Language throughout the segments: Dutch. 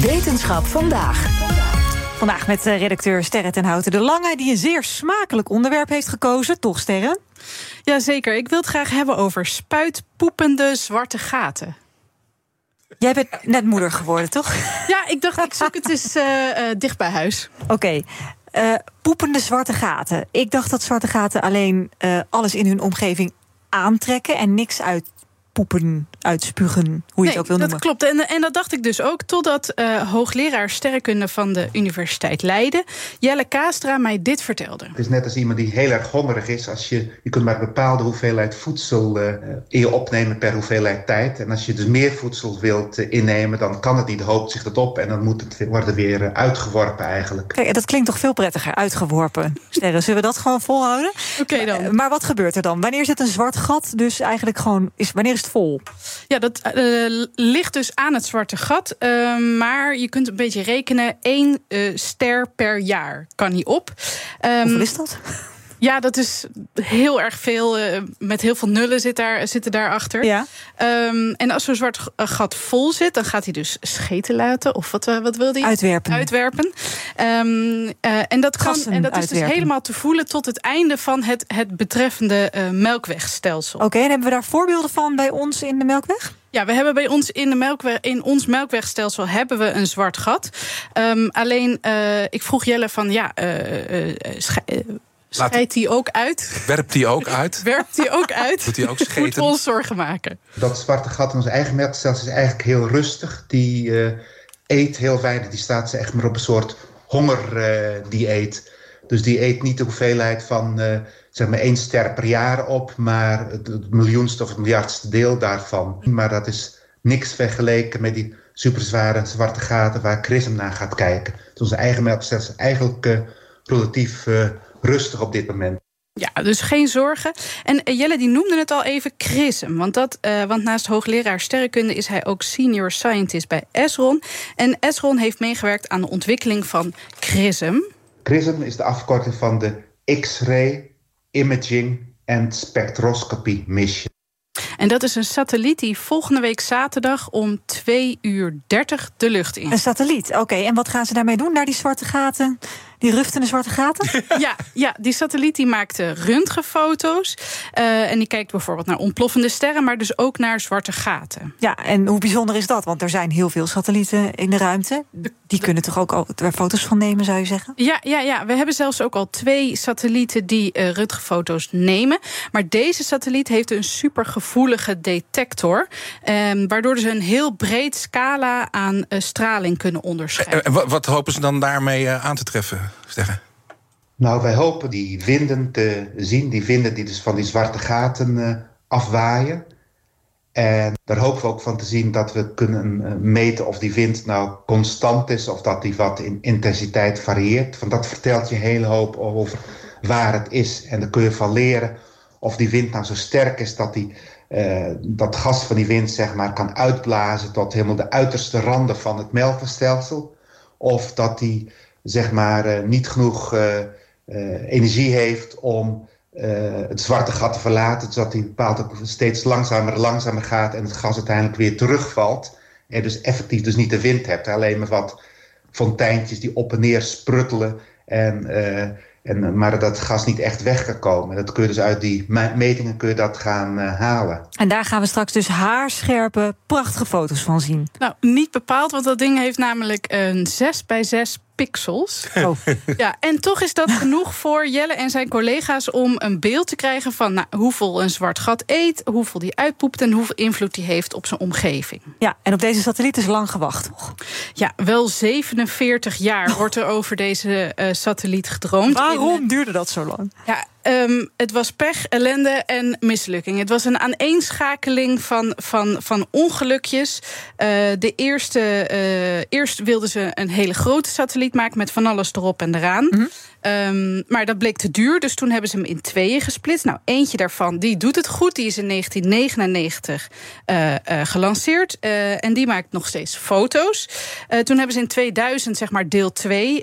Wetenschap vandaag. Vandaag met eh, redacteur Sterre ten Houten de Lange... die een zeer smakelijk onderwerp heeft gekozen. Toch, Sterre? Jazeker, ik wil het graag hebben over spuitpoepende zwarte gaten. Jij bent net moeder geworden, toch? Ja, ik dacht, ik zoek het eens uh, uh, dicht bij huis. Oké. Okay. poepende zwarte gaten. Ik dacht dat zwarte gaten alleen alles in hun omgeving aantrekken en niks uit poepen, uitspugen, hoe je nee, het ook wil noemen. Dat klopt. En, en dat dacht ik dus ook, totdat uh, hoogleraar sterrenkunde van de Universiteit Leiden, Jelle Kaastra, mij dit vertelde. Het is net als iemand die heel erg hongerig is. Als je, je kunt maar een bepaalde hoeveelheid voedsel uh, in je opnemen per hoeveelheid tijd. En als je dus meer voedsel wilt uh, innemen, dan kan het niet, hoopt zich dat op. En dan moet het worden weer uitgeworpen eigenlijk. Kijk, dat klinkt toch veel prettiger, uitgeworpen. Sterren, zullen we dat gewoon volhouden? Oké okay, dan. Maar wat gebeurt er dan? Wanneer zit een zwart gat dus eigenlijk gewoon... Is, wanneer is vol? Ja, dat uh, ligt dus aan het zwarte gat. Uh, maar je kunt een beetje rekenen. één uh, ster per jaar kan hij op. Um, Hoeveel is dat? Ja, dat is heel erg veel. Uh, met heel veel nullen zit daar, zitten daarachter. Ja. Um, en als zo'n zwart gat vol zit, dan gaat hij dus scheten laten. Of wat, uh, wat wil hij? Uitwerpen. Uitwerpen. Um, uh, en dat, kan, en dat is dus helemaal te voelen tot het einde van het, het betreffende melkwegstelsel. Oké, okay, en hebben we daar voorbeelden van bij ons in de melkweg? Ja, we hebben bij ons in, de melkweg, in ons melkwegstelsel hebben we een zwart gat. Um, alleen, ik vroeg Jelle van ja. Scheidt hij ook uit? Werpt hij ook uit? Werpt hij ook uit? Moet hij ook scheten? Moeten we ons zorgen maken. Dat zwarte gat in ons eigen melkstelsel is eigenlijk heel rustig. Die uh, eet heel weinig. Die staat echt maar op een soort hongerdieet. Uh, dus die eet niet de hoeveelheid van uh, zeg maar één ster per jaar op... maar het, het miljoenste of het miljardste deel daarvan. Maar dat is niks vergeleken met die superzware zwarte gaten... waar Chris naar gaat kijken. Dus onze eigen melkstelsel is eigenlijk relatief rustig op dit moment. Ja, dus geen zorgen. En uh, Jelle die noemde het al even CRISM. Want, dat, uh, want naast hoogleraar sterrenkunde is hij ook senior scientist bij Esron. En Esron heeft meegewerkt aan de ontwikkeling van CRISM. CRISM is de afkorting van de X-ray Imaging and Spectroscopy Mission. En dat is een satelliet die volgende week zaterdag om 2 uur 30 de lucht in. Een satelliet, oké. Okay. En wat gaan ze daarmee doen? Naar die zwarte gaten? Die ruftende zwarte gaten? Ja, ja die satelliet die maakt röntgenfoto's. Uh, en die kijkt bijvoorbeeld naar ontploffende sterren, maar dus ook naar zwarte gaten. Ja, en hoe bijzonder is dat? Want er zijn heel veel satellieten in de ruimte. Die kunnen toch ook al er foto's van nemen, zou je zeggen? Ja, ja, ja. we hebben zelfs ook al twee satellieten die uh, röntgenfoto's nemen. Maar deze satelliet heeft een supergevoelige detector. Um, waardoor ze een heel breed scala aan uh, straling kunnen onderscheiden. En wat, wat hopen ze dan daarmee aan te treffen? Zeggen? Nou, wij hopen die winden te zien. Die vinden die dus van die zwarte gaten uh, afwaaien. En daar hopen we ook van te zien dat we kunnen uh, meten of die wind nou constant is... of dat die wat in intensiteit varieert. Want dat vertelt je een hele hoop over waar het is. En dan kun je van leren of die wind nou zo sterk is... dat die, dat gas van die wind zeg maar, kan uitblazen tot helemaal de uiterste randen van het melkwegstelsel. Of dat die zeg maar, uh, niet genoeg uh, uh, energie heeft om het zwarte gat te verlaten. Zodat hij bepaald ook steeds langzamer en langzamer gaat en het gas uiteindelijk weer terugvalt. En dus effectief dus niet de wind hebt. Alleen maar wat fonteintjes die op en neer spruttelen. En, en, maar dat gas niet echt weg kan komen. Dat kun je dus uit die metingen kun je dat gaan halen. En daar gaan we straks dus haarscherpe, prachtige foto's van zien. Nou, niet bepaald, want dat ding heeft namelijk een 6 bij 6 pixels. Oh. Ja, en toch is dat genoeg voor Jelle en zijn collega's om een beeld te krijgen van nou, hoeveel een zwart gat eet, hoeveel die uitpoept en hoeveel invloed die heeft op zijn omgeving. Ja, en op deze satelliet is lang gewacht, toch? Ja, wel 47 jaar wordt er over deze uh, satelliet gedroomd. Waarom in, duurde dat zo lang? Ja, Um, het was pech, ellende en mislukking. Het was een aaneenschakeling van, van, van ongelukjes. Uh, de eerste, uh, eerst wilden ze een hele grote satelliet maken met van alles erop en eraan. Mm -hmm. Um, maar dat bleek te duur, dus toen hebben ze hem in tweeën gesplitst. Nou, eentje daarvan, die doet het goed. Die is in 1999 uh, uh, gelanceerd. Uh, en die maakt nog steeds foto's. toen hebben ze in 2000 zeg maar deel 2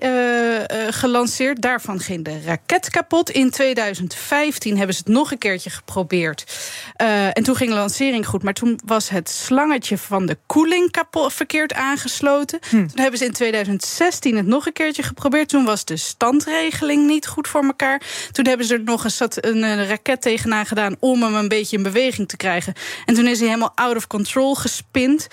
gelanceerd. Daarvan ging de raket kapot. In 2000 2015 hebben ze het nog een keertje geprobeerd. Uh, en toen ging de lancering goed. Maar toen was het slangetje van de koeling kapot, verkeerd aangesloten. Hm. Toen hebben ze in 2016 het nog een keertje geprobeerd. Toen was de standregeling niet goed voor elkaar. Toen hebben ze er nog eens een, een raket tegenaan gedaan om hem een beetje in beweging te krijgen. En toen is hij helemaal out of control gespind.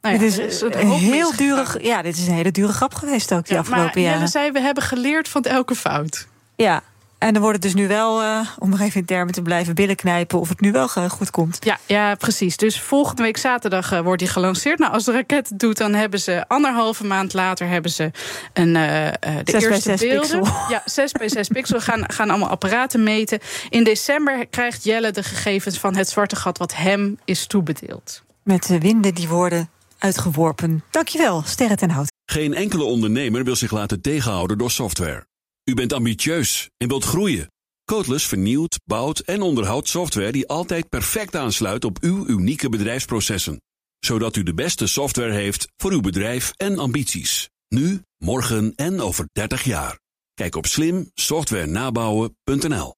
Nou ja, dit is een heel dure, ja, dit is een hele dure grap geweest ook die ja, afgelopen maar jaren. Jelle zei, we hebben geleerd van elke fout. Ja, en dan wordt het dus nu wel, uh, om nog even in termen te blijven, billen knijpen of het nu wel goed komt. Ja, ja precies. Dus volgende week zaterdag uh, wordt die gelanceerd. Nou, als de raket het doet, dan hebben ze anderhalve maand later hebben ze een, uh, de 6 eerste bij 6 beelden. Pixel. Ja, 6 bij 6 pixel. Gaan, gaan allemaal apparaten meten. In december krijgt Jelle de gegevens van het zwarte gat wat hem is toebedeeld. Met de winden die worden uitgeworpen. Dankjewel, Sterren ten Hout. Geen enkele ondernemer wil zich laten tegenhouden door software. U bent ambitieus en wilt groeien. Codeless vernieuwt, bouwt en onderhoudt software die altijd perfect aansluit op uw unieke bedrijfsprocessen. Zodat u de beste software heeft voor uw bedrijf en ambities. Nu, morgen en over 30 jaar. Kijk op slimsoftwarenabouwen.nl